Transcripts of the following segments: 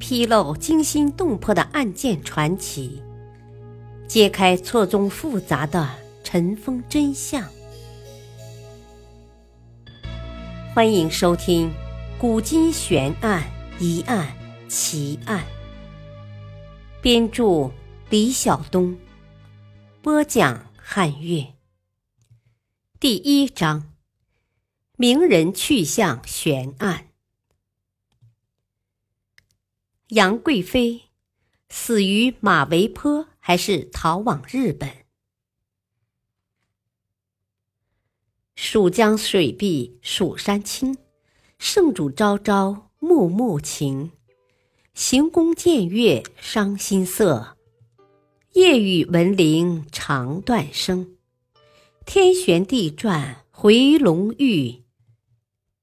披露惊心动魄的案件传奇，揭开错综复杂的尘封真相。欢迎收听《古今悬案、疑案、奇案》，编著李晓东，播讲汉乐。第一章：名人去向悬案。杨贵妃死于马嵬坡，还是逃往日本？蜀江水碧蜀山青，圣主朝朝暮暮情。行宫见月伤心色，夜雨闻铃肠断声。天旋地转回龙驭，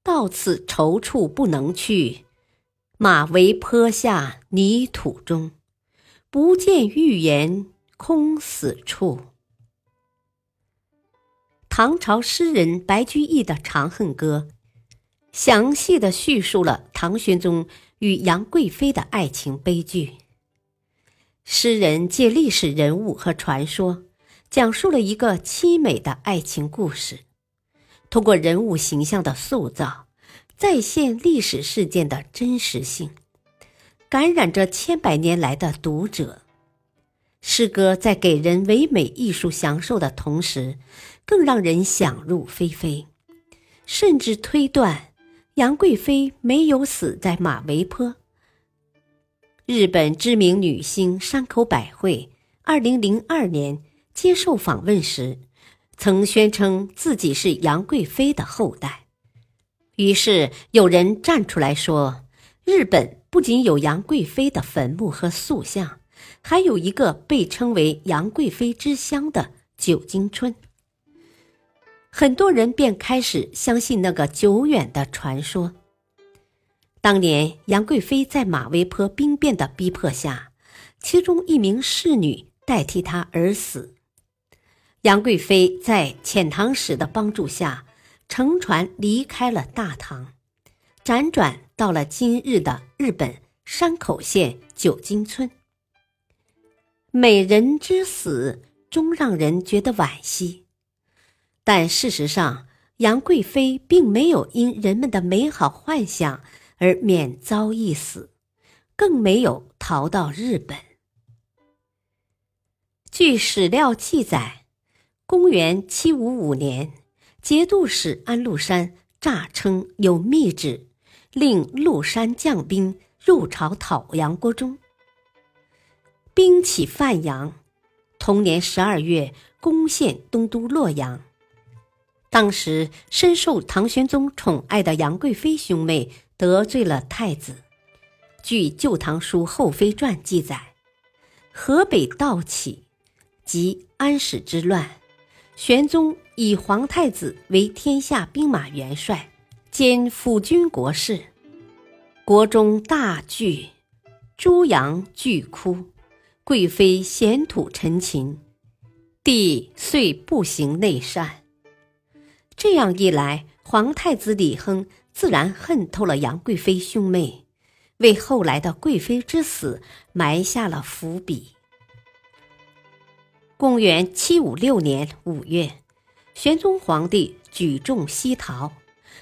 到此踌躇不能去。马嵬坡下泥土中，不见玉颜空死处。唐朝诗人白居易的《长恨歌》，详细的叙述了唐玄宗与杨贵妃的爱情悲剧。诗人借历史人物和传说，讲述了一个凄美的爱情故事，通过人物形象的塑造。再现历史事件的真实性，感染着千百年来的读者。诗歌在给人唯美艺术享受的同时，更让人想入非非，甚至推断杨贵妃没有死在马嵬坡。日本知名女星山口百惠，二零零二年接受访问时，曾宣称自己是杨贵妃的后代。于是有人站出来说：“日本不仅有杨贵妃的坟墓和塑像，还有一个被称为‘杨贵妃之乡’的九津村。”很多人便开始相信那个久远的传说。当年杨贵妃在马嵬坡兵变的逼迫下，其中一名侍女代替她而死。杨贵妃在遣唐使的帮助下。乘船离开了大唐，辗转到了今日的日本山口县九津村。美人之死终让人觉得惋惜，但事实上，杨贵妃并没有因人们的美好幻想而免遭一死，更没有逃到日本。据史料记载，公元七五五年。节度使安禄山诈称有密旨，令禄山将兵入朝讨杨国忠。兵起范阳，同年十二月攻陷东都洛阳。当时深受唐玄宗宠爱的杨贵妃兄妹得罪了太子。据《旧唐书后妃传》记载，河北盗起，即安史之乱。玄宗以皇太子为天下兵马元帅，兼辅军国事。国中大惧，诸阳俱哭，贵妃咸土陈情，帝遂不行内善。这样一来，皇太子李亨自然恨透了杨贵妃兄妹，为后来的贵妃之死埋下了伏笔。公元七五六年五月，玄宗皇帝举重西逃，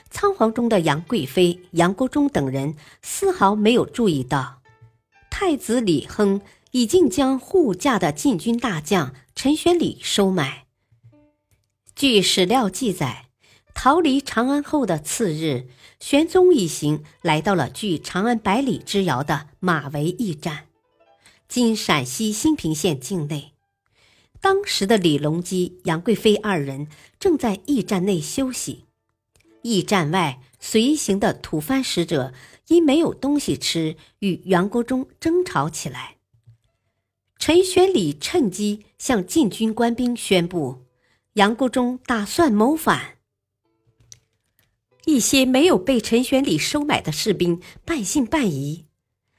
仓皇中的杨贵妃、杨国忠等人丝毫没有注意到，太子李亨已经将护驾的禁军大将陈玄礼收买。据史料记载，逃离长安后的次日，玄宗一行来到了距长安百里之遥的马嵬驿站，今陕西兴平县境内。当时的李隆基、杨贵妃二人正在驿站内休息，驿站外随行的吐蕃使者因没有东西吃，与杨国忠争吵起来。陈玄礼趁机向禁军官兵宣布，杨国忠打算谋反。一些没有被陈玄礼收买的士兵半信半疑，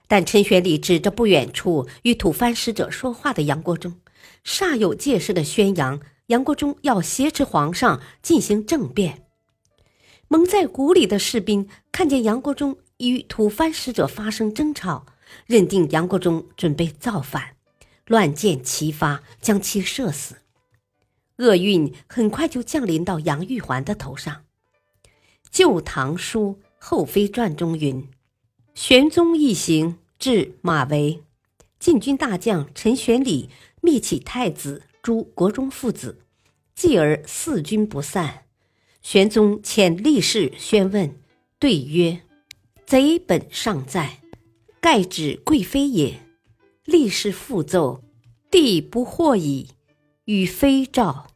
但陈玄礼指着不远处与吐蕃使者说话的杨国忠。煞有介事的宣扬杨国忠要挟持皇上进行政变，蒙在鼓里的士兵看见杨国忠与吐蕃使者发生争吵，认定杨国忠准备造反，乱箭齐发，将其射死。厄运很快就降临到杨玉环的头上。《旧唐书后妃传》中云：“玄宗一行至马嵬，禁军大将陈玄礼密启太子诸国忠父子，继而四军不散。玄宗遣力士宣问，对曰：‘贼本尚在，盖指贵妃也。’力士复奏：‘帝不惑矣。’与妃诏。”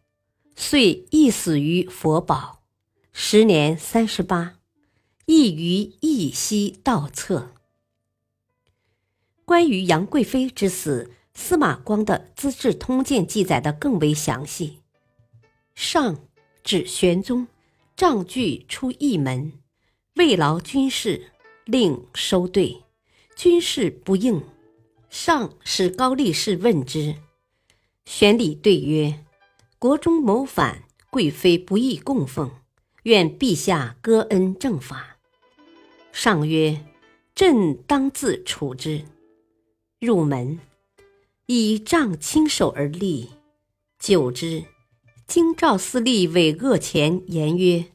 遂缢死于佛宝，时年三十八，亦于义溪道侧。关于杨贵妃之死，司马光的《资治通鉴》记载的更为详细。上指玄宗，杖具出驿门，慰劳军士，令收队，军士不应，上使高力士问之，玄礼对曰。国中谋反，贵妃不宜供奉，愿陛下割恩正法。上曰：“朕当自处之。”入门，以杖亲手而立。久之，京兆司隶韦恶前言曰：“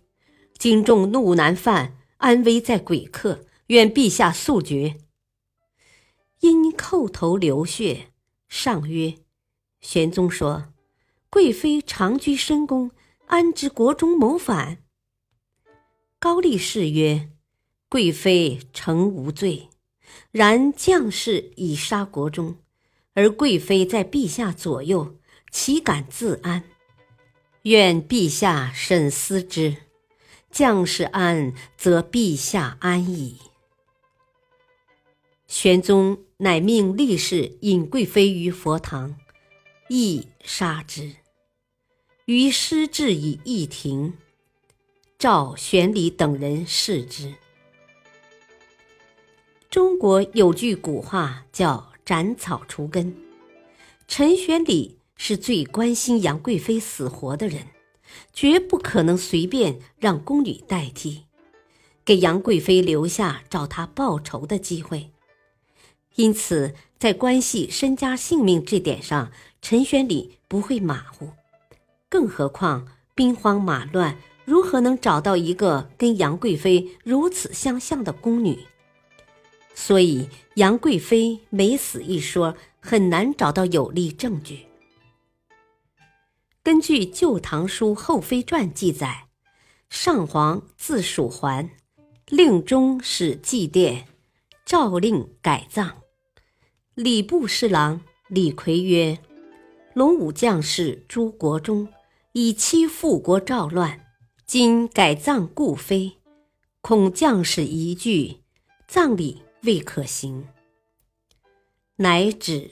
京众怒难犯，安危在鬼客，愿陛下速决。”因叩头流血。上曰：“玄宗说。”贵妃长居深宫，安知国中谋反？高力士曰：“贵妃诚无罪，然将士已杀国中，而贵妃在陛下左右，岂敢自安？愿陛下慎思之。将士安，则陛下安矣。”玄宗乃命力士引贵妃于佛堂，亦杀之。于师至以议庭，召玄礼等人视之。中国有句古话叫“斩草除根”，陈玄礼是最关心杨贵妃死活的人，绝不可能随便让宫女代替，给杨贵妃留下找他报仇的机会。因此，在关系身家性命这点上，陈玄礼不会马虎。更何况兵荒马乱，如何能找到一个跟杨贵妃如此相像的宫女？所以杨贵妃没死一说很难找到有力证据。根据《旧唐书后妃传》记载，上皇自蜀还，令中使祭奠，诏令改葬。礼部侍郎李逵曰：“龙武将士朱国忠。”以妻复国赵乱，今改葬故妃，恐将士疑惧，葬礼未可行。乃止。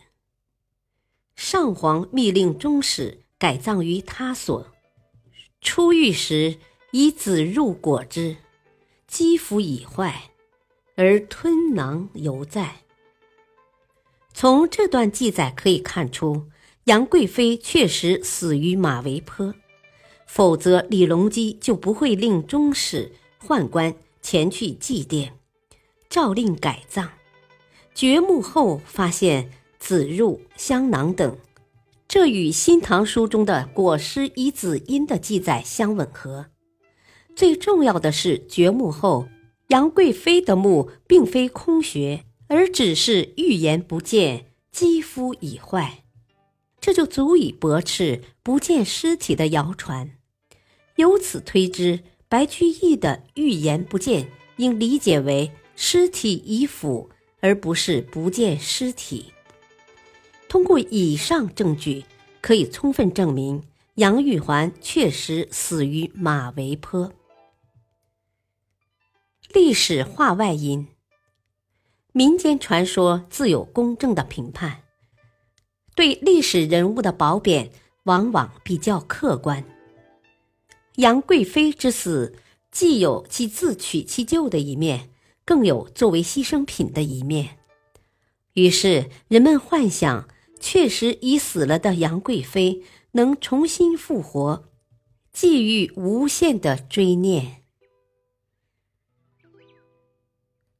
上皇密令中使改葬于他所。出狱时以子入果之，肌肤已坏，而吞囊犹在。从这段记载可以看出。杨贵妃确实死于马嵬坡，否则李隆基就不会令中使宦官前去祭奠，诏令改葬。掘墓后发现子入、香囊等，这与《新唐书》中的裹尸以子阴的记载相吻合。最重要的是，掘墓后杨贵妃的墓并非空穴，而只是预言不见，肌肤已坏。这就足以驳斥不见尸体的谣传，由此推知白居易的预言不见应理解为尸体已腐，而不是不见尸体。通过以上证据，可以充分证明杨玉环确实死于马嵬坡。历史话外音：民间传说自有公正的评判。对历史人物的褒贬往往比较客观。杨贵妃之死，既有其自取其咎的一面，更有作为牺牲品的一面。于是人们幻想，确实已死了的杨贵妃能重新复活，寄予无限的追念。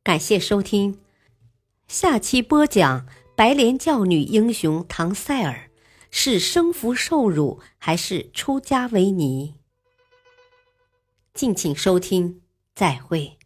感谢收听，下期播讲白莲教女英雄唐塞尔是生服受辱还是出家为尼？敬请收听，再会。